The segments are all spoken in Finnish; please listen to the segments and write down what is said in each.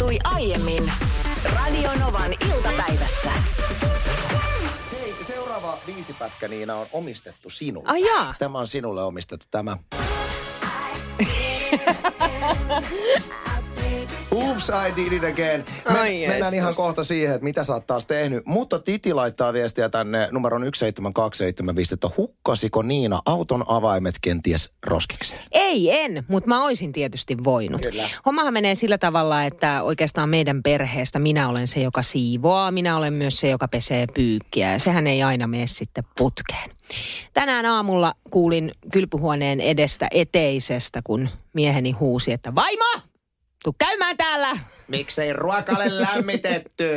tapahtui aiemmin Radionovan iltapäivässä. Hei, seuraava viisipätkä Niina on omistettu sinulle. Ai jaa. Tämä on sinulle omistettu tämä. Oops, I did it again. Me, Ai mennään ihan kohta siihen, että mitä sä oot taas tehnyt. Mutta Titi laittaa viestiä tänne numeron 17275, että hukkasiko Niina auton avaimet kenties roskikseen? Ei, en, mutta mä oisin tietysti voinut. Kyllä. Hommahan menee sillä tavalla, että oikeastaan meidän perheestä minä olen se, joka siivoaa. Minä olen myös se, joka pesee pyykkiä ja sehän ei aina mene sitten putkeen. Tänään aamulla kuulin kylpyhuoneen edestä eteisestä, kun mieheni huusi, että vaimo, tuu käymään täällä. Miksei ruokalle lämmitetty?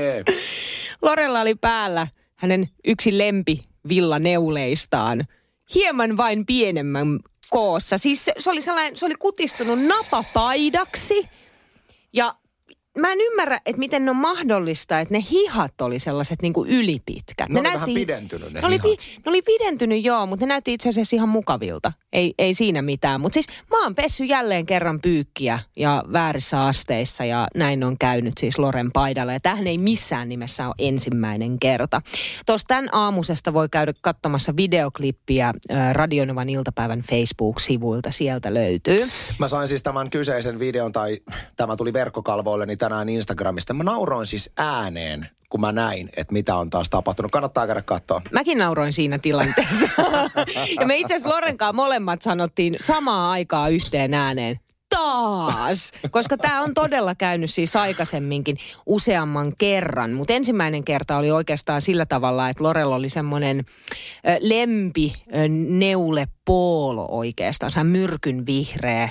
Lorella oli päällä hänen yksi lempi villaneuleistaan. Hieman vain pienemmän koossa. Siis se, se oli sellainen, se oli kutistunut napapaidaksi. Ja mä en ymmärrä, että miten on mahdollista, että ne hihat oli sellaiset niin kuin ylipitkät. Ne oli vähän pidentynyt ne ne oli, ne oli pidentynyt joo, mutta ne näytti itse asiassa ihan mukavilta. Ei, ei siinä mitään. Mutta siis mä oon pessy jälleen kerran pyykkiä ja väärissä asteissa ja näin on käynyt siis Loren paidalla. Ja tähän ei missään nimessä ole ensimmäinen kerta. Tuosta tämän aamusesta voi käydä katsomassa videoklippiä Radionovan iltapäivän Facebook-sivuilta. Sieltä löytyy. Mä sain siis tämän kyseisen videon, tai tämä tuli verkkokalvoilleni tänään Instagramista. Mä nauroin siis ääneen, kun mä näin, että mitä on taas tapahtunut. Kannattaa käydä katsoa. Mäkin nauroin siinä tilanteessa. ja me itse asiassa Lorenkaan molemmat sanottiin samaa aikaa yhteen ääneen. Taas! Koska tämä on todella käynyt siis aikaisemminkin useamman kerran. Mutta ensimmäinen kerta oli oikeastaan sillä tavalla, että Lorella oli semmoinen lempi ö, neulepoolo oikeastaan. Se myrkyn vihreä.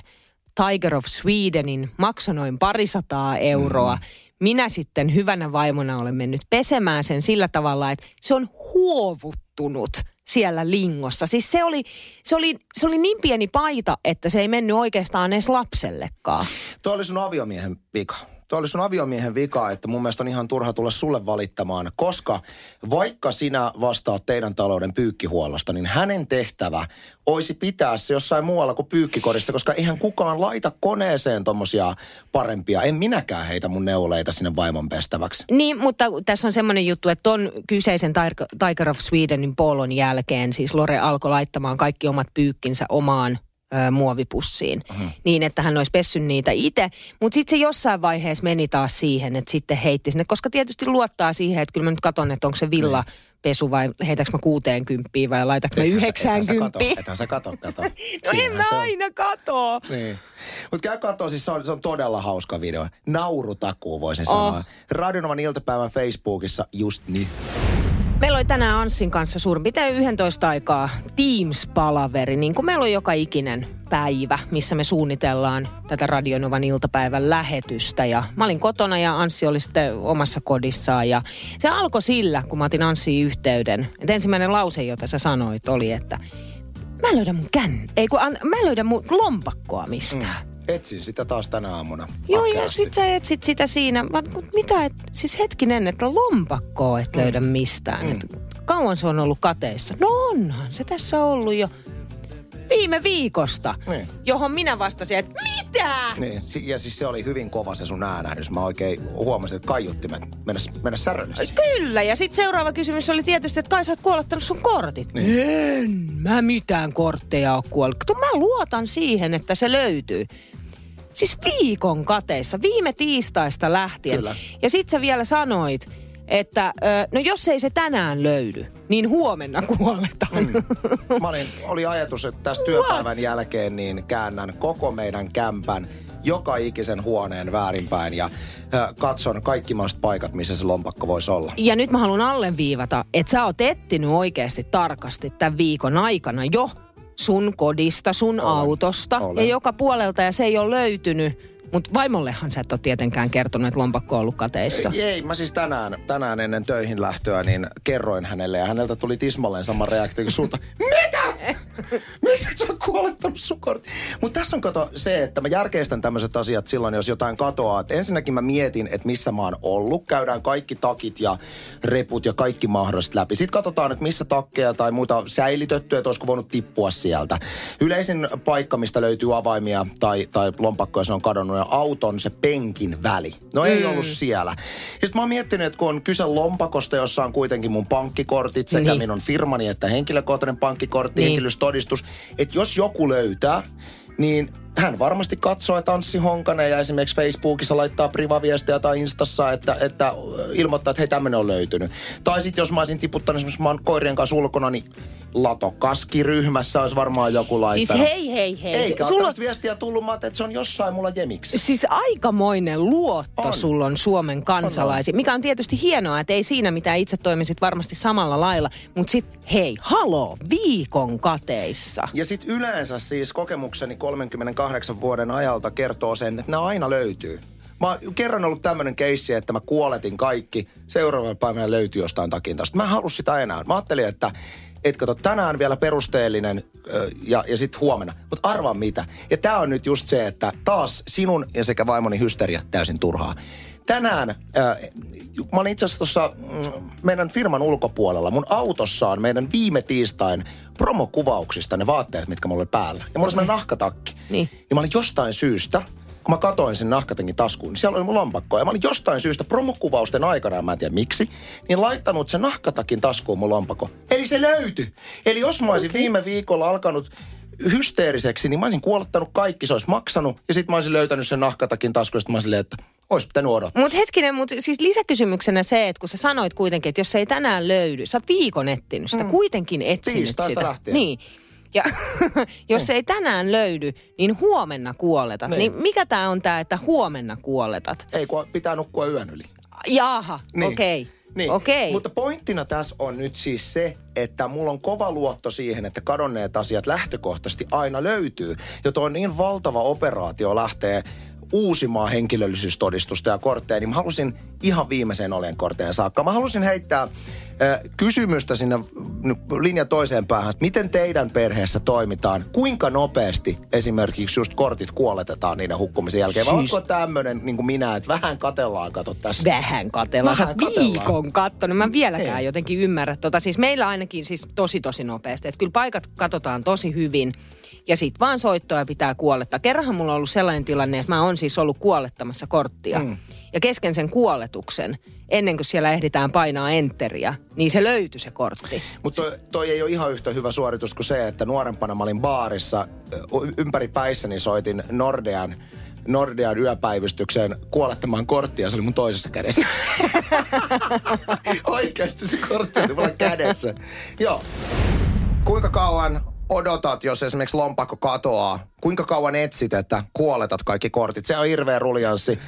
Tiger of Swedenin maksoi noin parisataa euroa. Minä sitten hyvänä vaimona olen mennyt pesemään sen sillä tavalla, että se on huovuttunut siellä lingossa. Siis se oli, se oli, se oli niin pieni paita, että se ei mennyt oikeastaan edes lapsellekaan. Tuo oli sun aviomiehen vika. Tuo oli sun aviomiehen vika, että mun mielestä on ihan turha tulla sulle valittamaan, koska vaikka sinä vastaat teidän talouden pyykkihuollosta, niin hänen tehtävä olisi pitää se jossain muualla kuin pyykkikorissa, koska eihän kukaan laita koneeseen tommosia parempia. En minäkään heitä mun neuleita sinne vaimon pestäväksi. Niin, mutta tässä on semmoinen juttu, että ton kyseisen Tiger- of Swedenin polon jälkeen siis Lore alkoi laittamaan kaikki omat pyykkinsä omaan ö, muovipussiin. Mhm. Niin, että hän olisi pessyn niitä itse. Mutta sitten se jossain vaiheessa meni taas siihen, että sitten heitti sinne. Koska tietysti luottaa siihen, että kyllä mä nyt katson, että onko se villa pesu vai heitäkö mä 60 vai laitanko mä Ethän sä- ethän sä 90. kato, Ethän sä kato, kato. No en Siinähän mä se on. aina katoo. Niin. Mutta käy katsoa, siis se on, se on todella hauska video. Naurutakuu voisin Oh. sanoa. Radionovan iltapäivän Facebookissa just nyt. Meillä oli tänään Anssin kanssa suurin piirtein 11 aikaa Teams-palaveri, niin kuin meillä on joka ikinen päivä, missä me suunnitellaan tätä Radionovan iltapäivän lähetystä. Ja mä olin kotona ja Anssi oli sitten omassa kodissaan ja se alkoi sillä, kun mä otin Anssiin yhteyden. Et ensimmäinen lause, jota sä sanoit, oli, että mä en löydä mun kän... Ei kun, an, mä en löydä mun lompakkoa mistään. Mm. Etsin sitä taas tänä aamuna. Joo, ja sit sä etsit sitä siinä. Mä, mitä, et, siis hetkinen, että lompakkoa et löydä mistään. Mm. Et, kauan se on ollut kateissa? No onhan se tässä ollut jo viime viikosta. Niin. Johon minä vastasin, että mitä? Niin, ja siis se oli hyvin kova se sun äänähdys. Mä oikein huomasin, että kaiuttimet mennä, mennä särölle. Kyllä, ja sitten seuraava kysymys oli tietysti, että kai sä oot kuolottanut sun kortit. Niin. En mä mitään kortteja oo kuollut. Mä luotan siihen, että se löytyy. Siis viikon kateissa, viime tiistaista lähtien. Kyllä. Ja sit sä vielä sanoit, että no jos ei se tänään löydy, niin huomenna kuoletaan. Mm. Mä olin, oli ajatus, että tästä What? työpäivän jälkeen niin käännän koko meidän kämpän joka ikisen huoneen väärinpäin ja äh, katson kaikki mahdolliset paikat, missä se lompakko voisi olla. Ja nyt mä haluan alleviivata, että sä oot ettinyt oikeasti tarkasti tämän viikon aikana jo sun kodista, sun Olen. autosta Olen. ja joka puolelta ja se ei ole löytynyt. Mutta vaimollehan sä et ole tietenkään kertonut, että lompakko on ollut kateissa. Ei, mä siis tänään, tänään ennen töihin lähtöä, niin kerroin hänelle ja häneltä tuli tismalleen sama reaktio kuin sulta. Miksi et sä kuolettanut sun kortti? Mutta tässä on kato se, että mä järkeistän tämmöiset asiat silloin, jos jotain katoaa. Et ensinnäkin mä mietin, että missä mä oon ollut. Käydään kaikki takit ja reput ja kaikki mahdolliset läpi. Sitten katsotaan, että missä takkeja tai muuta säilytetty, että olisiko voinut tippua sieltä. Yleisin paikka, mistä löytyy avaimia tai, tai lompakkoja, se on kadonnut, ja auton se penkin väli. No ei mm. ollut siellä. Ja sitten mä oon miettinyt, että kun on kyse lompakosta, jossa on kuitenkin mun pankkikortit sekä niin. minun firmani että henkilökohtainen pankkikortti, niin. henkilöstodistus, että jos joku löytää, niin hän varmasti katsoo, että Anssi Honkanen ja esimerkiksi Facebookissa laittaa privaviestejä tai Instassa, että, että ilmoittaa, että hei tämmöinen on löytynyt. Tai sitten jos mä olisin tiputtanut esimerkiksi mä oon koirien kanssa ulkona, niin Latokaski-ryhmässä olisi varmaan joku laittanut. Siis hei, hei, hei. Eikä sulla... ole viestiä tullut, mä että se on jossain mulla jemiksi. Siis aikamoinen luotto on. sulla on Suomen kansalaisiin, mikä on tietysti hienoa, että ei siinä mitään itse toimisit varmasti samalla lailla. Mutta sitten hei, haloo, viikon kateissa. Ja sitten yleensä siis kokemukseni 38 vuoden ajalta kertoo sen, että nämä aina löytyy. Mä oon kerran ollut tämmöinen keissi, että mä kuoletin kaikki. Seuraavana päivänä löytyy jostain takin taas. Mä en halua sitä enää. Mä ajattelin, että et kato, tänään vielä perusteellinen ja, ja sitten huomenna. Mutta arvaa mitä. Ja tämä on nyt just se, että taas sinun ja sekä vaimoni hysteria täysin turhaa. Tänään, äh, mä olin itse asiassa tuossa mm, meidän firman ulkopuolella. Mun autossa on meidän viime tiistain promokuvauksista ne vaatteet, mitkä mulla oli päällä. Ja mulla oli semmoinen nahkatakki. Niin. Ja mä olin jostain syystä, kun mä katoin sen nahkatenkin taskuun, niin siellä oli mun lompakko. Ja mä olin jostain syystä promokuvausten aikana, mä en tiedä miksi, niin laittanut sen nahkatakin taskuun mun lompakko. Eli se löytyi. Eli jos mä olisin okay. viime viikolla alkanut hysteeriseksi, niin mä olisin kuolottanut kaikki, se olisi maksanut. Ja sitten mä olisin löytänyt sen nahkatakin taskuun, mä olisin että olisi pitänyt odottaa. Mutta hetkinen, mutta siis lisäkysymyksenä se, että kun sä sanoit kuitenkin, että jos se ei tänään löydy, sä oot viikon etsinyt sitä, mm. kuitenkin etsinyt sitä. lähtien. Niin. Ja jos se ei tänään löydy, niin huomenna kuoletat. Niin, niin mikä tämä on tämä, että huomenna kuoletat? Ei, kun pitää nukkua yön yli. Jaha, niin. okei. Okay. Niin. Okei. Mutta pointtina tässä on nyt siis se, että mulla on kova luotto siihen, että kadonneet asiat lähtökohtaisesti aina löytyy. Ja on niin valtava operaatio lähtee uusimaan henkilöllisyystodistusta ja kortteja, niin mä halusin ihan viimeiseen olen korteen saakka. Mä halusin heittää kysymystä sinne linja toiseen päähän. Miten teidän perheessä toimitaan? Kuinka nopeasti esimerkiksi just kortit kuoletetaan niiden hukkumisen jälkeen? Vai siis... onko tämmöinen niin kuin minä, että vähän katellaan, kato tässä? Vähän katellaan. Vähän Sä viikon kattonut. Mä vieläkään Ei. jotenkin ymmärrä tota. Siis meillä ainakin siis tosi tosi nopeasti. Että kyllä paikat katsotaan tosi hyvin ja sit vaan soittoja pitää kuoletta. Kerranhan mulla on ollut sellainen tilanne, että mä oon siis ollut kuolettamassa korttia. Mm. Ja kesken sen kuoletuksen, ennen kuin siellä ehditään painaa enteriä, niin se löytyi se kortti. Mutta toi, toi ei ole ihan yhtä hyvä suoritus kuin se, että nuorempana mä olin baarissa, ympäri päissäni soitin Nordean Nordean yöpäivystykseen kuolettamaan korttia, se oli mun toisessa kädessä. Oikeasti se kortti oli mulla kädessä. Joo. Kuinka kauan odotat, jos esimerkiksi lompakko katoaa? Kuinka kauan etsit, että kuoletat kaikki kortit? Se on hirveä ruljanssi.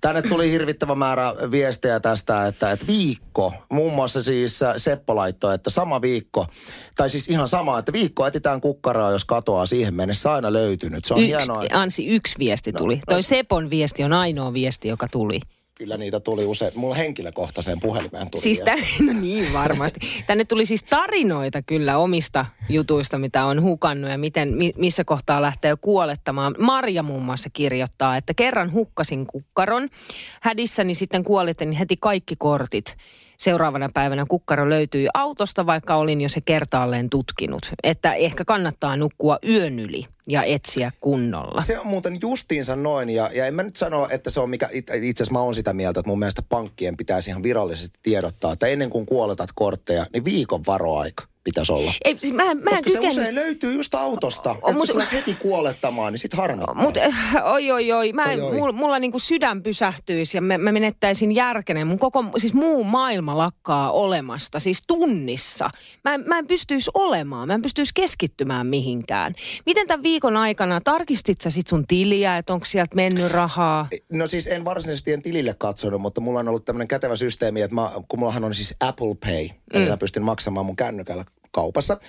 Tänne tuli hirvittävä määrä viestejä tästä, että, että viikko, muun muassa siis äh, Seppo laittoi, että sama viikko, tai siis ihan sama, että viikko etitään kukkaraa, jos katoaa siihen mennessä aina löytynyt. Se on yksi, hienoa. Ansi, yksi viesti tuli. No, Toi Sepon viesti on ainoa viesti, joka tuli. Kyllä niitä tuli usein. Mulla henkilökohtaiseen puhelimeen tuli Siis tämän, no niin varmasti. Tänne tuli siis tarinoita kyllä omista jutuista, mitä on hukannut ja miten, missä kohtaa lähtee kuolettamaan. Marja muun muassa kirjoittaa, että kerran hukkasin kukkaron. Hädissäni sitten kuolitin heti kaikki kortit seuraavana päivänä kukkaro löytyi autosta, vaikka olin jo se kertaalleen tutkinut. Että ehkä kannattaa nukkua yön yli ja etsiä kunnolla. Se on muuten justiinsa noin, ja, ja en mä nyt sano, että se on mikä, itse asiassa mä oon sitä mieltä, että mun mielestä pankkien pitäisi ihan virallisesti tiedottaa, että ennen kuin kuoletat kortteja, niin viikon varoaika pitäisi olla. Ei, siis mä, mä Koska se usein löytyy just autosta. O, että jos heti kuolettamaan, niin sit harmittaa. Mutta oi oi oi, mä, oi, oi. Mulla, mulla niinku sydän pysähtyisi ja mä, mä menettäisin järkenen. Mun koko, siis muu maailma lakkaa olemasta, siis tunnissa. Mä, mä en pystyisi olemaan, mä en pystyisi keskittymään mihinkään. Miten tämän viikon aikana, tarkistit sä sit sun tiliä, että onko sieltä mennyt rahaa? No siis en varsinaisesti en tilille katsonut, mutta mulla on ollut tämmöinen kätevä systeemi, että mä, kun mullahan on siis Apple Pay, mm. mä pystyn maksamaan mun kännykällä kaupassa,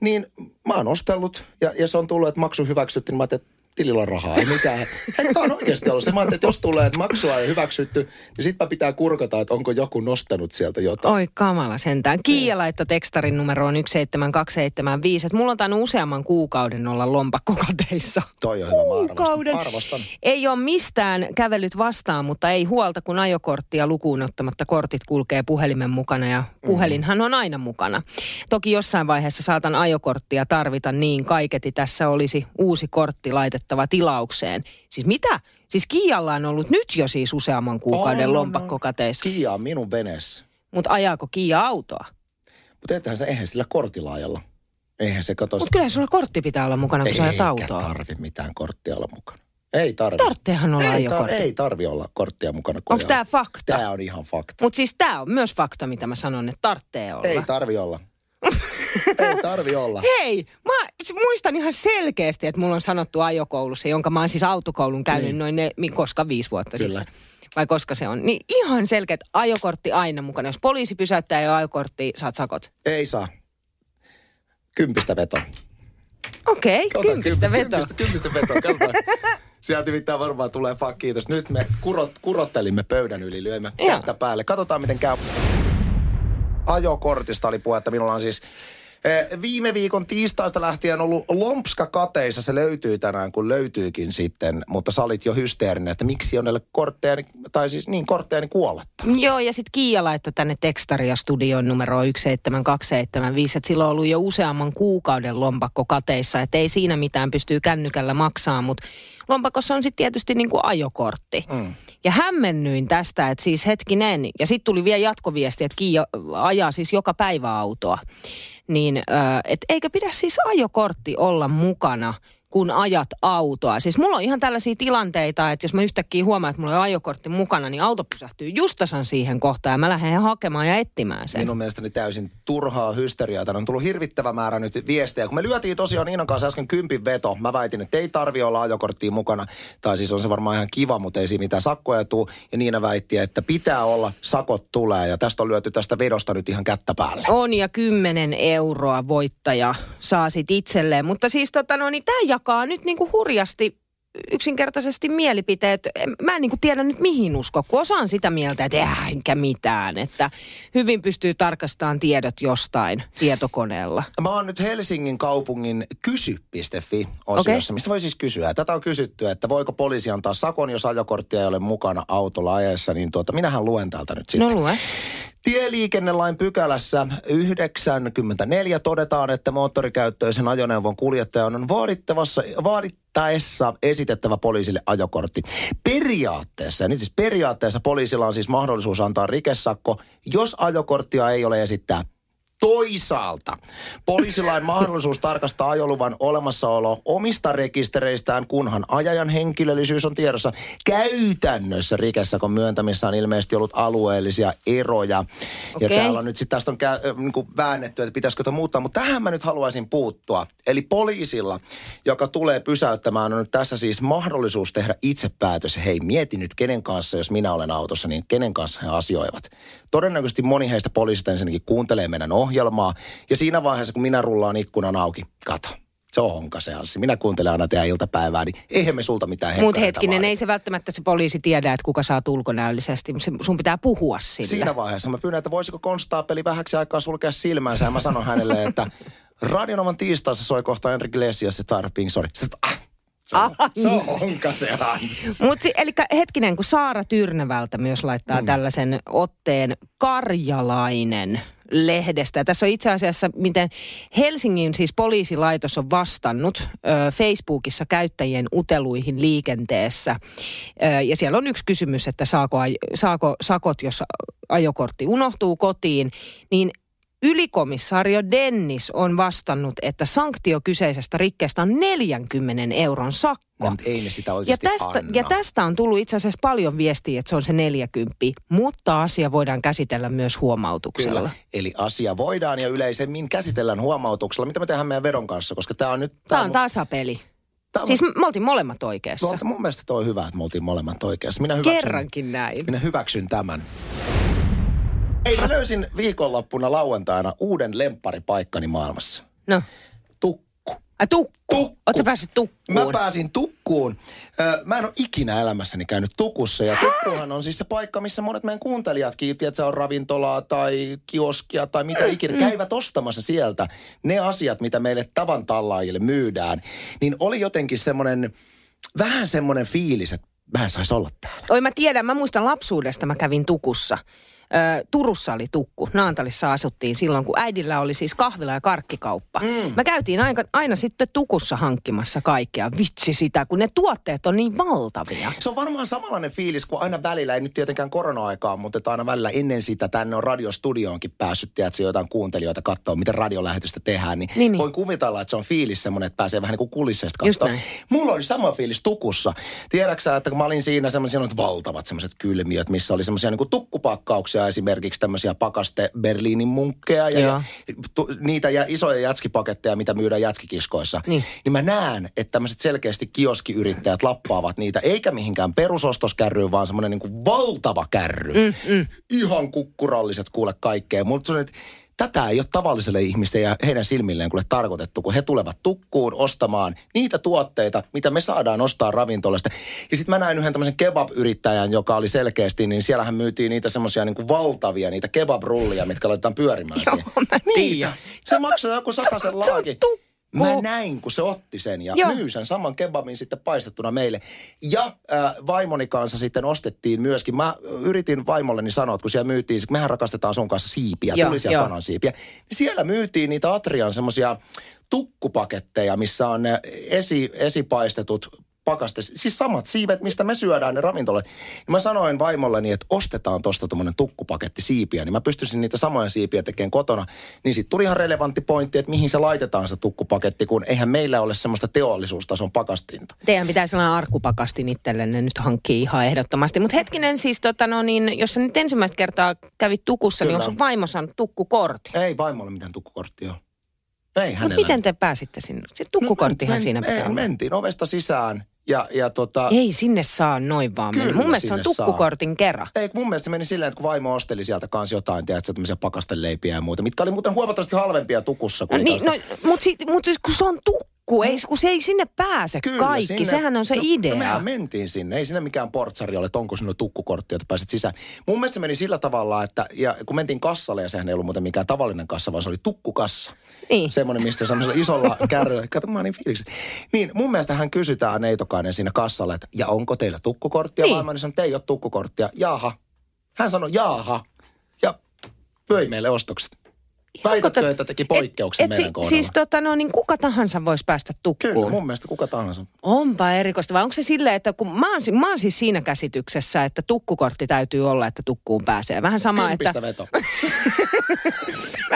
niin mä oon ostellut ja, ja se on tullut, että maksu hyväksytty, niin mä ajattelin, tilillä on rahaa, ei mitään. Tämä on oikeasti ollut se, mä että jos tulee, että maksua ei hyväksytty, niin sitten pitää kurkata, että onko joku nostanut sieltä jotain. Oi kamala sentään. Kiia laittoi tekstarin numeroon 17275, että mulla on tainnut useamman kuukauden olla lompakkokateissa. Toi on hyvä, mä arvostan. Kuukauden. arvostan. Ei ole mistään kävellyt vastaan, mutta ei huolta, kun ajokorttia lukuun ottamatta kortit kulkee puhelimen mukana ja puhelinhan on aina mukana. Toki jossain vaiheessa saatan ajokorttia tarvita niin kaiketi tässä olisi uusi kortti laitettava tilaukseen. Siis mitä? Siis Kialla on ollut nyt jo siis useamman kuukauden On, on. lompakkokateissa. Kiia on minun veneessä. Mutta ajaako Kia autoa? Mutta ettehän se, eihän sillä kortilla ajalla. Eihän se kato. Mutta kyllä sulla kortti pitää olla mukana, kun sä ajat autoa. tarvi mitään korttia olla mukana. Ei tarvi. Tarvitseehan olla ei, tar- ei tarvi olla korttia mukana. Onko tämä fakta? Tää on ihan fakta. Mutta siis tämä on myös fakta, mitä mä sanon, että tarvitsee olla. Ei tarvi olla. ei tarvi olla. Hei, mä muistan ihan selkeästi, että mulla on sanottu ajokoulussa, jonka mä oon siis autokoulun käynyt Niin. noin ne, koska viisi vuotta Kyllä. sitten. Vai koska se on. Niin ihan selkeät ajokortti aina mukana. Jos poliisi pysäyttää jo ajokortti, saat sakot. Ei saa. Kympistä vetoa. Okei, okay, kympistä kympi- veto. Kympistä, kympistä katsotaan. Sieltä nimittäin varmaan tulee fuck kiitos. Nyt me kurot, kurottelimme pöydän yli, lyömme kättä päälle. Katsotaan miten käy. Ajokortista oli puhetta. Minulla on siis viime viikon tiistaista lähtien ollut lompska kateissa. Se löytyy tänään, kun löytyykin sitten. Mutta sä olit jo hysteerinen, että miksi on kortteja, tai siis niin kortteja kuolletta. Joo, ja sitten Kiia laittoi tänne tekstaria studion numero 17275, että sillä on ollut jo useamman kuukauden lompakko kateissa, että ei siinä mitään pystyy kännykällä maksaa, mutta lompakossa on sitten tietysti niin kuin ajokortti. Mm. Ja hämmennyin tästä, että siis hetkinen, ja sitten tuli vielä jatkoviesti, että Kiia ajaa siis joka päivä autoa, niin että eikö pidä siis ajokortti olla mukana kun ajat autoa. Siis mulla on ihan tällaisia tilanteita, että jos mä yhtäkkiä huomaan, että mulla on ajokortti mukana, niin auto pysähtyy justasan siihen kohtaan ja mä lähden hakemaan ja etsimään sen. Minun mielestäni täysin turhaa hysteriaa. Tänne on tullut hirvittävä määrä nyt viestejä. Kun me lyötiin tosiaan Niinan kanssa äsken kympin veto, mä väitin, että ei tarvi olla ajokorttia mukana. Tai siis on se varmaan ihan kiva, mutta ei siinä mitään sakkoja tuu. Ja Niina väitti, että pitää olla, sakot tulee. Ja tästä on lyöty tästä vedosta nyt ihan kättä päälle. On ja 10 euroa voittaja saa sit itselleen. Mutta siis tota no, niin tämä jakaa nyt niinku hurjasti yksinkertaisesti mielipiteet. Mä en niinku tiedä nyt mihin usko, kun osaan sitä mieltä, että äh, enkä mitään. Että hyvin pystyy tarkastamaan tiedot jostain tietokoneella. Mä oon nyt Helsingin kaupungin kysy.fi-osiossa, Okei. missä voi siis kysyä. Tätä on kysytty, että voiko poliisi antaa sakon, jos ajokorttia ei ole mukana autolla ajassa. Niin tuota, minähän luen täältä nyt sitten. No lue. Tieliikennelain pykälässä 94 todetaan, että moottorikäyttöisen ajoneuvon kuljettajan on vaadittavassa, vaadittaessa esitettävä poliisille ajokortti. Periaatteessa, nyt siis periaatteessa poliisilla on siis mahdollisuus antaa rikesakko, jos ajokorttia ei ole esittää. Toisaalta poliisilla on mahdollisuus tarkastaa ajoluvan olemassaolo omista rekistereistään, kunhan ajajan henkilöllisyys on tiedossa. Käytännössä rikesakon myöntämissä on ilmeisesti ollut alueellisia eroja. Ja Okei. täällä on nyt sitten tästä on kä- niin kuin väännetty, että pitäisikö tämä muuttaa. Mutta tähän mä nyt haluaisin puuttua. Eli poliisilla, joka tulee pysäyttämään, on nyt tässä siis mahdollisuus tehdä itse päätös. Hei, mieti nyt kenen kanssa, jos minä olen autossa, niin kenen kanssa he asioivat. Todennäköisesti moni heistä poliisista ensinnäkin kuuntelee meidän ohjelmaa. Ja siinä vaiheessa, kun minä rullaan ikkunan auki, kato. Se on honka se Anssi. Minä kuuntelen aina teidän iltapäivää, niin eihän me sulta mitään Mutta hetkinen, vaadita. ei se välttämättä se poliisi tiedä, että kuka saat ulkonäöllisesti. Se- Sun pitää puhua sille. Siinä vaiheessa mä pyydän, että voisiko konstaapeli vähäksi aikaa sulkea silmänsä ja mä sanon hänelle, että Radionovan tiistaissa soi kohta Enrique Iglesias ja Tyler Pink, sorry. Sitten, ah, se on, se on onka se Hans. Mutta si- eli hetkinen, kun Saara Tyrnävältä myös laittaa mm. tällaisen otteen Karjalainen lehdestä. Tässä on itse asiassa, miten Helsingin siis poliisilaitos on vastannut ö, Facebookissa käyttäjien uteluihin liikenteessä. Ö, ja siellä on yksi kysymys, että saako, saako sakot, jos ajokortti unohtuu kotiin, niin Ylikomissaario Dennis on vastannut, että sanktio kyseisestä rikkeestä on 40 euron sakko. No, mutta ei ne sitä Ja tästä, anna. ja tästä on tullut itse asiassa paljon viestiä, että se on se 40, mutta asia voidaan käsitellä myös huomautuksella. Kyllä. Eli asia voidaan ja yleisemmin käsitellään huomautuksella. Mitä me tehdään meidän veron kanssa, koska tämä on nyt... Tämä on tasapeli. tää on- Siis me oltiin molemmat oikeassa. No, mun mielestä toi on hyvä, että me oltiin molemmat oikeassa. Minä hyväksyn, Kerrankin näin. Minä hyväksyn tämän. Ei, mä löysin viikonloppuna lauantaina uuden lempparipaikkani maailmassa. No, Tukku. Ai tukku. Tukku. Oletko päässyt tukkuun? Mä pääsin tukkuun. Mä en ole ikinä elämässäni käynyt tukussa. Ja tukkuhan on siis se paikka, missä monet meidän kuuntelijatkin, että se on ravintolaa tai kioskia tai mitä ikinä, käyvät ostamassa sieltä ne asiat, mitä meille tavan tallaajille myydään. Niin oli jotenkin semmoinen, vähän semmoinen fiilis, että vähän saisi olla täällä. Oi mä tiedän, mä muistan lapsuudesta mä kävin tukussa. Ö, Turussa oli tukku. Naantalissa asuttiin silloin, kun äidillä oli siis kahvila ja karkkikauppa. Mm. Me käytiin aina, aina sitten tukussa hankkimassa kaikkea. Vitsi sitä, kun ne tuotteet on niin valtavia. Se on varmaan samanlainen fiilis kuin aina välillä, ei nyt tietenkään korona-aikaa, mutta että aina välillä ennen sitä tänne on radiostudioonkin päässyt, tiedätkö, jotain kuuntelijoita katsoa, miten radiolähetystä tehdään, niin, Niin, niin. voin kuvitella, että se on fiilis semmoinen, että pääsee vähän niin kuin kulisseista näin. Mulla oli sama fiilis tukussa. Tiedätkö että kun mä olin siinä semmoisia valtavat semmoiset kylmiöt, missä oli semmoisia niin kuin tukkupakkauksia, esimerkiksi tämmöisiä pakaste Berliinin munkkeja ja, ja tu, niitä ja isoja jätskipaketteja, mitä myydään jätskikiskoissa. Niin. niin mä näen, että tämmöiset selkeästi kioskiyrittäjät lappaavat niitä, eikä mihinkään perusostoskärryyn, vaan semmoinen niin kuin valtava kärry. Mm, mm. Ihan kukkuralliset kuule kaikkea. Että tätä ei ole tavalliselle ihmisten ja heidän silmilleen kuule tarkoitettu, kun he tulevat tukkuun ostamaan niitä tuotteita, mitä me saadaan ostaa ravintolasta. Ja sitten mä näin yhden tämmöisen kebab-yrittäjän, joka oli selkeästi, niin siellähän myytiin niitä semmoisia niin valtavia, niitä kebab-rullia, mitkä laitetaan pyörimään Joo, siihen. mä Niitä. Se maksaa joku satasen Se on Mä näin, kun se otti sen ja Joo. myy sen saman kebabin sitten paistettuna meille. Ja äh, vaimoni kanssa sitten ostettiin myöskin. Mä yritin vaimolleni sanoa, että kun siellä myytiin, mehän rakastetaan sun kanssa siipiä, Joo, tulisia joo. kanansiipiä. Niin siellä myytiin niitä Atrian semmoisia tukkupaketteja, missä on ne esi, esipaistetut pakaste, siis samat siivet, mistä me syödään ne ravintolat. Niin mä sanoin vaimolleni, että ostetaan tosta tuommoinen tukkupaketti siipiä, niin mä pystyisin niitä samoja siipiä tekemään kotona. Niin sitten tuli ihan relevantti pointti, että mihin se laitetaan se tukkupaketti, kun eihän meillä ole semmoista teollisuustason pakastinta. Teidän pitää sellainen arkkupakastin itsellenne nyt hankkia ihan ehdottomasti. Mutta hetkinen siis, tota, no niin, jos sä nyt ensimmäistä kertaa kävit tukussa, niin Kyllä. onko sun vaimo saanut tukkukortin? Ei vaimolle mitään tukkukorttia ole. Ei hänellä. miten te pääsitte sinne? Se tukkukorttihan Men- siinä pitää ei, olla. Mentiin ovesta sisään ja, ja tota... Ei sinne saa noin vaan mennä. Mun mielestä se on sinne saa. tukkukortin kerran. Ei, mun mielestä se meni silleen, että kun vaimo osteli sieltä kanssa jotain, tiedätkö, tämmöisiä pakasteleipiä ja muuta, mitkä oli muuten huomattavasti halvempia tukussa kuin No, niin, no, mutta mut siis kun se on tukku, ei, kun se ei sinne pääse Kyllä, kaikki. sinne- Sehän on se no, idea. No mehän mentiin sinne. Ei sinne mikään portsari ole, että onko sinulla tukkukortti, että pääset sisään. Mun mielestä se meni sillä tavalla, että ja kun mentiin kassalle, ja sehän ei ollut muuten mikään tavallinen kassa, vaan se oli tukkukassa. Niin. Semmoinen, mistä semmoisella isolla kärryllä. Kato, mä niin fiiliksi. Niin, mun mielestä hän kysytään neitokainen siinä kassalla, että ja onko teillä tukkukorttia? Niin. Niin. Vaimoni sanoi, että ei ole tukkukorttia. Jaaha. Hän sanoi, jaaha. Ja pöi meille ostokset. Väitätkö, että teki poikkeuksen et, et, meidän si- kohdalla? Siis tota, no, niin kuka tahansa voisi päästä tukkuun. Kyllä, mun mielestä kuka tahansa. Onpa erikoista. Vai onko se silleen, että kun mä oon, mä oon siis siinä käsityksessä, että tukkukortti täytyy olla, että tukkuun pääsee. Vähän sama, että Kympistä veto.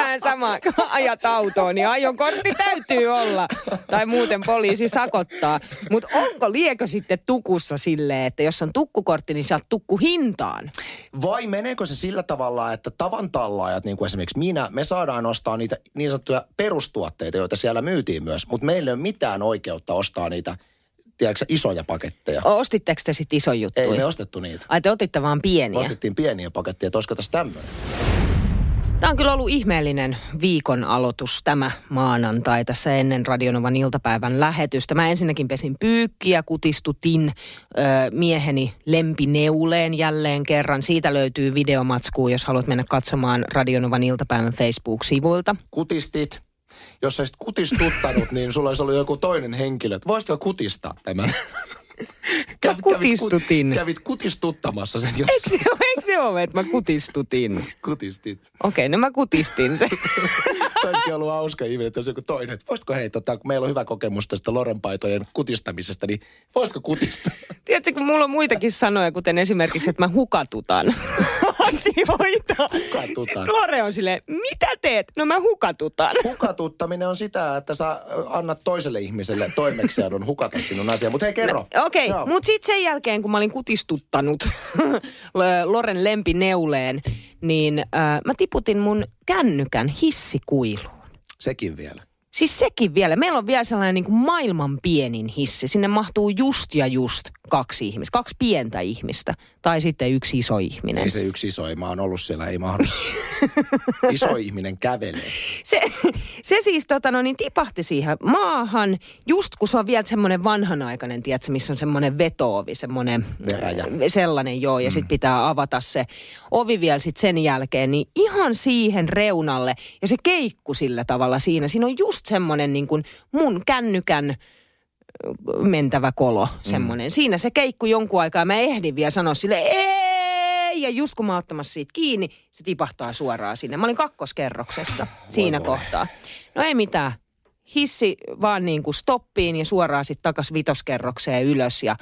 vähän sama, kun ajat autoon, niin ajokortti täytyy olla. Tai muuten poliisi sakottaa. Mutta onko liekö sitten tukussa silleen, että jos on tukkukortti, niin saat tukku hintaan? Vai meneekö se sillä tavalla, että tavan tallaajat, niin kuin esimerkiksi minä, me saadaan ostaa niitä niin sanottuja perustuotteita, joita siellä myytiin myös, mutta meillä ei ole mitään oikeutta ostaa niitä, tiedätkö, isoja paketteja. Ostitteko te sitten iso juttu? Ei me ostettu niitä. Ai te otitte vaan pieniä. Ostettiin pieniä paketteja, että olisiko tässä tämmöinen. Tämä on kyllä ollut ihmeellinen viikon aloitus tämä maanantai tässä ennen Radionovan iltapäivän lähetystä. Mä ensinnäkin pesin pyykkiä, kutistutin ö, mieheni lempineuleen jälleen kerran. Siitä löytyy videomatskuu, jos haluat mennä katsomaan Radionovan iltapäivän Facebook-sivuilta. Kutistit. Jos sä kutistuttanut, niin sulla olisi ollut joku toinen henkilö. Voisitko kutistaa tämän? Kävit- kutistutin. Kävit, kävit kutistuttamassa sen, jos Eikö se, ole- eikö se ole, että mä kutistutin? kutistit. Okei, no mä kutistin sen. Se olisikin ollut hauska ihminen, että olisi joku toinen. Voisitko hei, tota, kun meillä on hyvä kokemus tästä Lorenpaitojen kutistamisesta, niin voisitko kutistaa? Tiedätkö, kun mulla on muitakin sanoja, kuten esimerkiksi, että mä hukatutan asioita. Hukatutan. Lore on silleen, mitä teet? No mä hukatutan. Hukatuttaminen on sitä, että sä annat toiselle ihmiselle toimeksiannon hukata sinun asia. Mutta hei, kerro. Okei, Joo. okay, mutta sitten sen jälkeen, kun mä olin kutistuttanut Loren lempineuleen, niin äh, mä tiputin mun kännykän hissikuiluun. Sekin vielä. Siis sekin vielä. Meillä on vielä sellainen niin kuin maailman pienin hissi. Sinne mahtuu just ja just kaksi ihmistä. Kaksi pientä ihmistä. Tai sitten yksi iso ihminen. Ei se yksi iso, mä oon ollut siellä, ei mahdu. iso ihminen kävelee. Se, se siis tota, no, niin tipahti siihen maahan, just kun se on vielä semmoinen vanhanaikainen, tiedätkö, missä on semmoinen vetoovi, semmoinen Veräjä. sellainen joo, ja mm. sitten pitää avata se ovi vielä sit sen jälkeen, niin ihan siihen reunalle, ja se keikku sillä tavalla siinä. Siinä on just semmoinen niin kuin mun kännykän mentävä kolo, semmoinen. Mm. Siinä se keikku jonkun aikaa, mä ehdin vielä sanoa sille, ei, ja just kun mä oon ottamassa siitä kiinni, se tipahtaa suoraan sinne. Mä olin kakkoskerroksessa siinä voi. kohtaa. No ei mitään. Hissi vaan niin kuin stoppiin ja suoraan sitten takas vitoskerrokseen ylös ja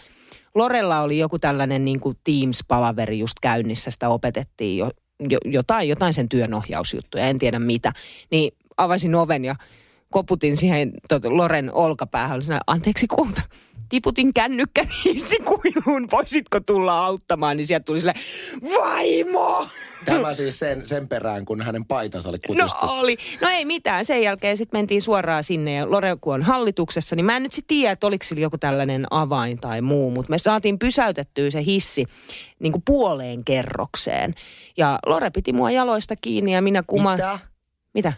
Lorella oli joku tällainen niin kuin Teams-palaveri just käynnissä, sitä opetettiin jo, jo, jotain, jotain sen työnohjausjuttuja, en tiedä mitä. Niin avasin oven ja koputin siihen tot, Loren olkapäähän, oli siinä, anteeksi kulta, tiputin kännykkäni hissikuiluun, voisitko tulla auttamaan, niin sieltä tuli sille, vaimo! Tämä siis sen, sen perään, kun hänen paitansa oli No kutistettu. oli. No ei mitään. Sen jälkeen sitten mentiin suoraan sinne ja Lore kun on hallituksessa, niin mä en nyt sitten tiedä, että oliko sillä joku tällainen avain tai muu, mutta me saatiin pysäytettyä se hissi niin kuin puoleen kerrokseen. Ja Lore piti mua jaloista kiinni ja minä kuma... Mitä? Mitä?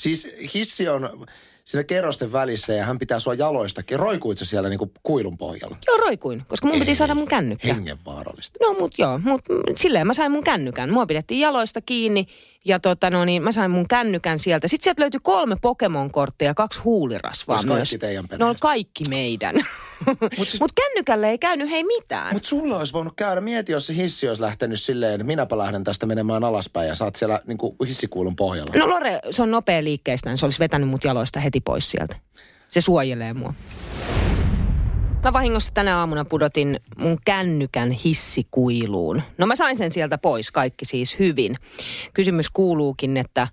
Siis hissi on siinä kerrosten välissä ja hän pitää sua jaloistakin. Roikuit siellä niinku kuilun pohjalla? Joo, roikuin, koska mun piti saada mun kännykkä. Hengenvaarallista. No mut joo, mut silleen mä sain mun kännykän. Mua pidettiin jaloista kiinni ja tota no niin, mä sain mun kännykän sieltä. Sitten sieltä löytyi kolme Pokemon-korttia ja kaksi huulirasvaa Olis myös. kaikki teidän Ne on kaikki meidän. Mut, Mut siis- Mut kännykälle ei käynyt hei mitään. Mutta sulla olisi voinut käydä, mieti jos se hissi olisi lähtenyt silleen, että minäpä lähden tästä menemään alaspäin ja oot siellä niinku hissikuilun pohjalla. No Lore, se on nopea liikkeistä, niin se olisi vetänyt mut jaloista heti pois sieltä. Se suojelee mua. Mä vahingossa tänä aamuna pudotin mun kännykän hissikuiluun. No mä sain sen sieltä pois, kaikki siis hyvin. Kysymys kuuluukin, että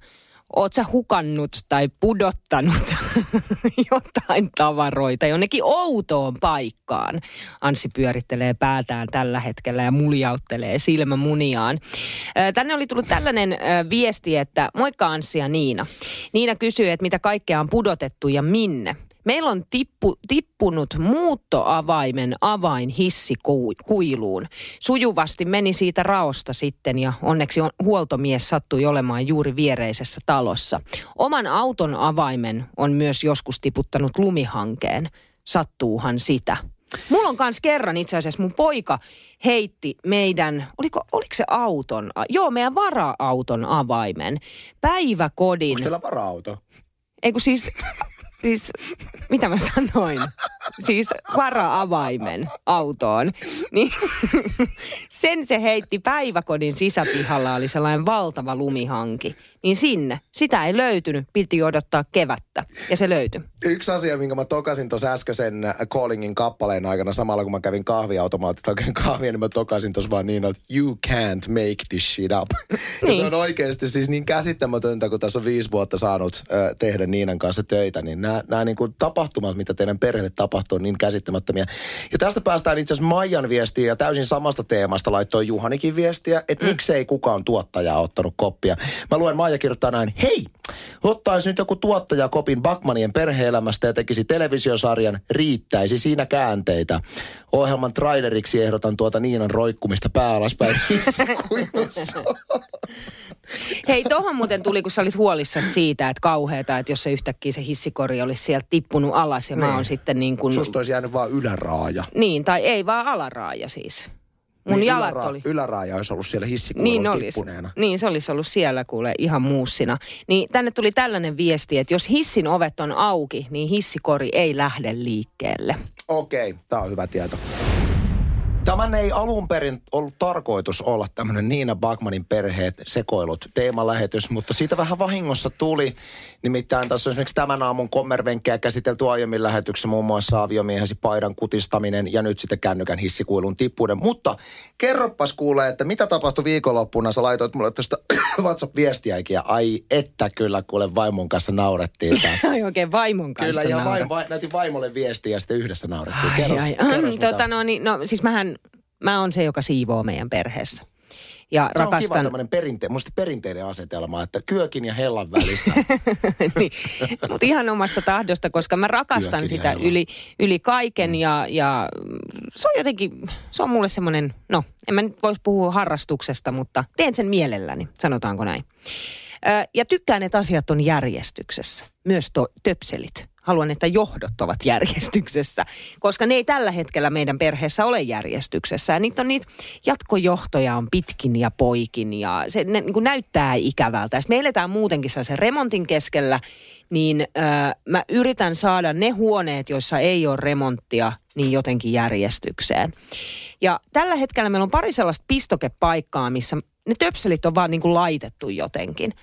oot sä hukannut tai pudottanut jotain tavaroita jonnekin outoon paikkaan? Anssi pyörittelee päätään tällä hetkellä ja muljauttelee silmämuniaan. Tänne oli tullut tällainen viesti, että moikka Anssi ja Niina. Niina kysyy, että mitä kaikkea on pudotettu ja minne. Meillä on tippu, tippunut muuttoavaimen avain hissikuiluun. Sujuvasti meni siitä raosta sitten ja onneksi on, huoltomies sattui olemaan juuri viereisessä talossa. Oman auton avaimen on myös joskus tiputtanut lumihankeen. Sattuuhan sitä. Mulla on kans kerran itse asiassa mun poika heitti meidän, oliko, oliko se auton, joo meidän vara-auton avaimen päiväkodin. Onko teillä vara-auto? Ei kun siis, siis, mitä mä sanoin? Siis vara-avaimen autoon. Niin sen se heitti päiväkodin sisäpihalla, oli sellainen valtava lumihanki. Niin sinne, sitä ei löytynyt, piti odottaa kevättä. Ja se löytyi. Yksi asia, minkä mä tokasin tuossa äskeisen äh, Callingin kappaleen aikana, samalla kun mä kävin kahviautomaatista oikein kahvia, niin mä tokasin tuossa vaan niin, että you can't make this shit up. Ja se Niin. on oikeasti siis niin käsittämätöntä, kun tässä on viisi vuotta saanut äh, tehdä Niinan kanssa töitä, niin nämä, nämä niin kuin tapahtumat, mitä teidän perheelle tapahtuu, on niin käsittämättömiä. Ja tästä päästään itse asiassa Maijan viestiin ja täysin samasta teemasta laittoi Juhanikin viestiä, että mm. miksei kukaan tuottaja ottanut koppia. Mä luen Maija kirjoittaa näin, hei, ottaisi nyt joku tuottaja kopin Backmanien perheelämästä ja tekisi televisiosarjan, riittäisi siinä käänteitä. Ohjelman traileriksi ehdotan tuota Niinan roikkumista pää alaspäin. Hei, tohon muuten tuli, kun sä olit huolissa siitä, että kauheeta, että jos se yhtäkkiä se hissikori olisi sieltä tippunut alas ja mä Niin. oon sitten niin kuin... Susta olisi jäänyt vaan yläraaja. Niin, tai ei vaan alaraaja siis. Mun Niin jalat ylära- oli... Yläraaja olisi ollut siellä hissikuilun Niin olisi. Niin, se olisi ollut siellä kuule ihan muussina. Niin tänne tuli tällainen viesti, että jos hissin ovet on auki, niin hissikori ei lähde liikkeelle. Okei, tämä on hyvä tieto. Tämän ei alun perin ollut tarkoitus olla tämmöinen Niina Bakmanin perheet sekoilut teemalähetys, mutta siitä vähän vahingossa tuli. Nimittäin tässä on esimerkiksi tämän aamun kommervenkkejä käsitelty aiemmin lähetyksessä muun muassa aviomiehesi paidan kutistaminen ja nyt sitten kännykän hissikuilun tippuuden. Mutta kerroppas kuulee, että mitä tapahtui viikonloppuna. Sä laitoit mulle tästä WhatsApp-viestiäkin ja ai että kyllä kuule vaimon kanssa naurettiin. Ai oikein vaimon kanssa Kyllä, ja vaim, va, näytin vaimolle viestiä ja sitten yhdessä naurettiin. Ai, Kerros, ai. kerros, mitä- tota, no, niin, no siis mähän, mä oon se, joka siivoo meidän perheessä. Ja Se on kiva rakastan... tämmöinen perinte- perinteinen asetelma, että kyökin ja hellan välissä. niin, mutta ihan omasta tahdosta, koska mä rakastan Kyökin sitä yli, yli kaiken ja, ja se on jotenkin, se on mulle semmoinen, no en mä nyt voisi puhua harrastuksesta, mutta teen sen mielelläni, sanotaanko näin. Ja tykkään, että asiat on järjestyksessä, myös to, töpselit. Haluan, että johdot ovat järjestyksessä, koska ne ei tällä hetkellä meidän perheessä ole järjestyksessä. Ja niitä on niitä jatkojohtoja on pitkin ja poikin ja se ne, niin kuin näyttää ikävältä. Ja sit me eletään muutenkin sen remontin keskellä, niin ö, mä yritän saada ne huoneet, joissa ei ole remonttia, niin jotenkin järjestykseen. Ja tällä hetkellä meillä on pari sellaista pistokepaikkaa, missä ne töpselit on vaan niin kuin laitettu jotenkin.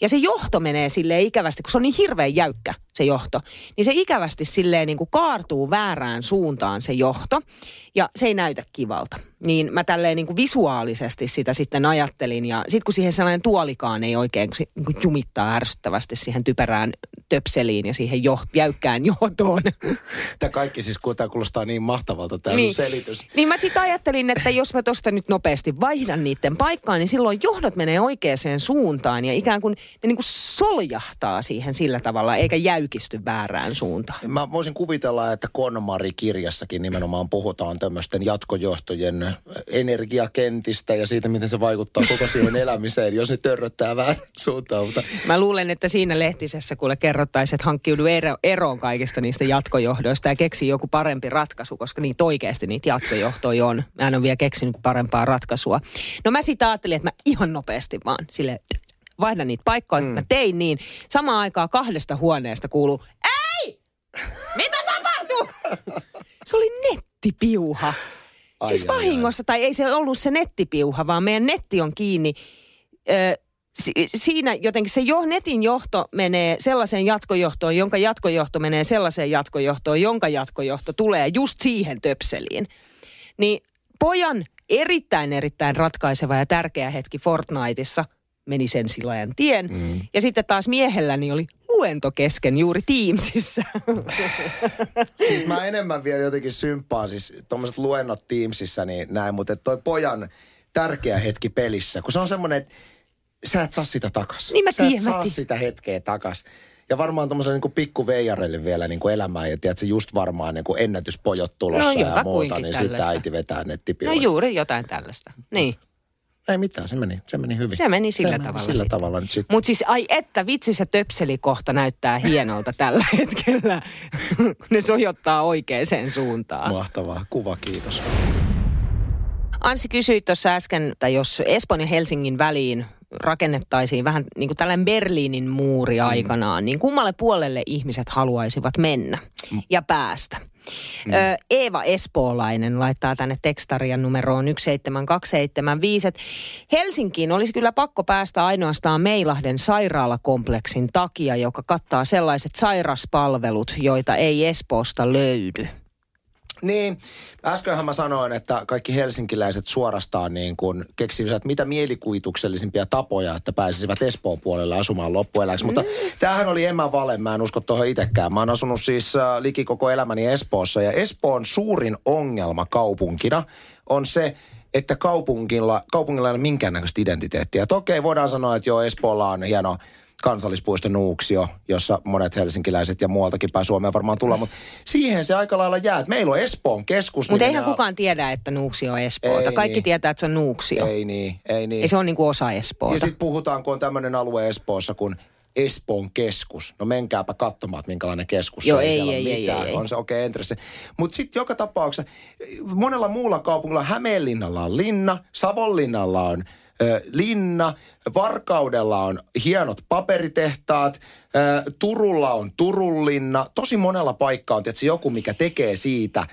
Ja se johto menee silleen ikävästi, kun se on niin hirveän jäykkä se johto, niin se ikävästi silleen niin kuin kaartuu väärään suuntaan se johto ja se ei näytä kivalta. Niin mä tälleen niin kuin visuaalisesti sitä sitten ajattelin ja sitten kun siihen sellainen tuolikaan ei oikein kun se niin kuin jumittaa ärsyttävästi siihen typerään töpseliin ja siihen joht, jäykkään johtoon. Tämä kaikki siis, tämä kuulostaa niin mahtavalta, tämä Niin. sun selitys. Niin mä sitten ajattelin, että jos mä tosta nyt nopeasti vaihdan niiden paikkaan, niin silloin johdot menee oikeaan suuntaan ja ikään kuin ne niin kuin soljahtaa siihen sillä tavalla, eikä jäykisty väärään suuntaan. Mä voisin kuvitella, että Konmari-kirjassakin nimenomaan puhutaan tämmöisten jatkojohtojen energiakentistä ja siitä, miten se vaikuttaa koko siihen elämiseen, jos ne törröttää väärään suuntaan. Mutta Mä luulen, että siinä lehtisessä kuule kerrottaisiin, että hankkiudu ero, eroon kaikista niistä jatkojohdoista ja keksi joku parempi ratkaisu, koska niitä oikeasti niitä jatkojohtoja on. Mä en ole vielä keksinyt parempaa ratkaisua. No mä sitten ajattelin, että mä ihan nopeasti vaan sille vaihdan niitä paikkoja. Mm. Mä tein niin. Samaan aikaan kahdesta huoneesta kuuluu, ei! Mitä tapahtuu? Se oli nettipiuha. Ai, siis ai, vahingossa, tai ei se ollut se nettipiuha, vaan meidän netti on kiinni. Ö, si- siinä jotenkin se jo, netin johto menee sellaiseen jatkojohtoon, jonka jatkojohto menee sellaiseen jatkojohtoon, jonka jatkojohto tulee just siihen töpseliin. Niin pojan erittäin erittäin ratkaiseva ja tärkeä hetki Fortniteissa meni sen silajan tien. Mm. Ja sitten taas miehelläni oli luento kesken juuri Teamsissa. siis mä enemmän vielä jotenkin symppaan, siis tuommoiset luennot Teamsissa, niin näin, mutta toi pojan tärkeä hetki pelissä, kun se on semmoinen, että sä et saa sitä takas. Niin mä sä et tiedän, mä saa sitä hetkeä takas. Ja varmaan tuommoiselle niin pikku veijarelle vielä niin kuin elämään ja tiedätkö, just varmaan niin kuin ennätyspojot tulossa No, ja muuta, niin sitten tällaista. äiti vetää no nettipiuhat. juuri jotain tällaista. Niin. Ei mitään, se meni, se meni hyvin. Se meni sillä se tavalla Sillä sitten. tavalla nyt sitten. Mutta siis ai että vitsi se töpselikohta näyttää hienolta tällä hetkellä, kun ne sojottaa oikeaan suuntaan. Mahtavaa. Kuva, kiitos. Anssi kysyi tuossa äsken, että jos Espoon ja Helsingin väliin rakennettaisiin vähän niin kuin tällainen Berliinin muuri aikanaan, niin kummalle puolelle ihmiset haluaisivat mennä ja päästä? Ö, Eeva Espoolainen laittaa tänne tekstarian numeroon 17275, että Helsinkiin olisi kyllä pakko päästä ainoastaan Meilahden sairaalakompleksin takia, joka kattaa sellaiset sairaspalvelut, joita ei Espoosta löydy. Niin, äskenhän mä sanoin, että kaikki helsinkiläiset suorastaan niin kuin keksivät mitä mielikuvituksellisimpia tapoja, että pääsisivät Espoon puolelle asumaan loppueläksi. Mutta tämähän oli Emma Vale, mä en usko tuohon itsekään. Mä oon asunut siis äh, liki koko elämäni Espoossa ja Espoon suurin ongelma kaupunkina on se, että kaupungilla, kaupungilla ei ole minkäännäköistä identiteettiä. Että okei, voidaan sanoa, että joo, Espoolla on hieno kansallispuisto Nuuksio, jossa monet helsinkiläiset ja muualtakin päin Suomea varmaan tullaan, mutta siihen se aika lailla jää. Meillä on Espoon keskus. Mutta eihän kukaan tiedä, että Nuuksio on Espoota. Ei Kaikki niin. tietää, että se on Nuuksio. Ei niin, ei niin. Ei se on niinku osa Espoota. ja sitten puhutaan, kun on tämmöinen alue Espoossa kuin Espoon keskus. No menkääpä katsomaan, että minkälainen keskus Joo, se ei, ei, ole ei, mitään. ei, ei. On se okei, okay, entressi. Mutta sitten joka tapauksessa, monella muulla kaupungilla, Hämeenlinnalla on linna, Savonlinnalla on linna, Varkaudella on hienot paperitehtaat, Turulla on Turunlinna. Tosi monella paikkaa on tietysti joku, mikä tekee siitä,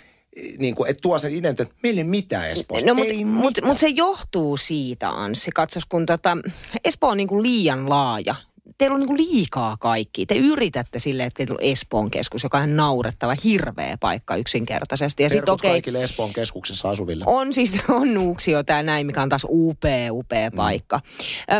niin kuin, että tuo sen identiteetin, meillä ei mitään Espoossa. No, mutta mut, mut se johtuu siitä, Anssi. Katsos, kun tota, Espoo on niinku liian laaja teillä on niinku liikaa kaikki. Te yritätte silleen, että teillä on Espoon keskus, joka on naurettava, hirveä paikka yksinkertaisesti. Ja sit, okei, kaikille Espoon keskuksessa asuville. on siis on Nuuksio tämä näin, mikä on taas upea, upea Mm. paikka.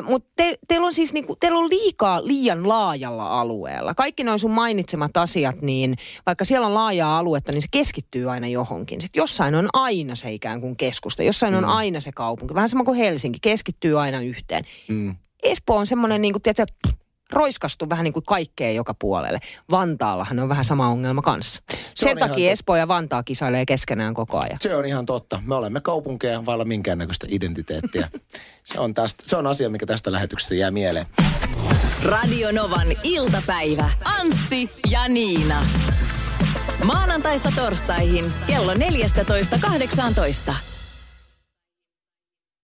Mutta te, teillä on siis niinku, teillä on liikaa liian laajalla alueella. Kaikki noin sun mainitsemat asiat, niin vaikka siellä on laajaa aluetta, niin se keskittyy aina johonkin. Sitten jossain on aina se ikään kuin keskusta, jossain on aina se kaupunki. Vähän sama kuin Helsinki, keskittyy aina yhteen. Mm. Espoo on semmoinen, niin kuin, tiedätkö, roiskastu vähän niin kuin kaikkeen joka puolelle. Vantaallahan on vähän sama ongelma kanssa. Sen on ihan takia. Espoo ja Vantaa kisailee keskenään koko ajan. Se on ihan totta. Me olemme kaupunkeja vailla minkäännäköistä identiteettiä. se, on tästä, se on asia, mikä tästä lähetyksestä jää mieleen. Radio Novan iltapäivä. Anssi ja Niina. Maanantaista torstaihin kello 14.18.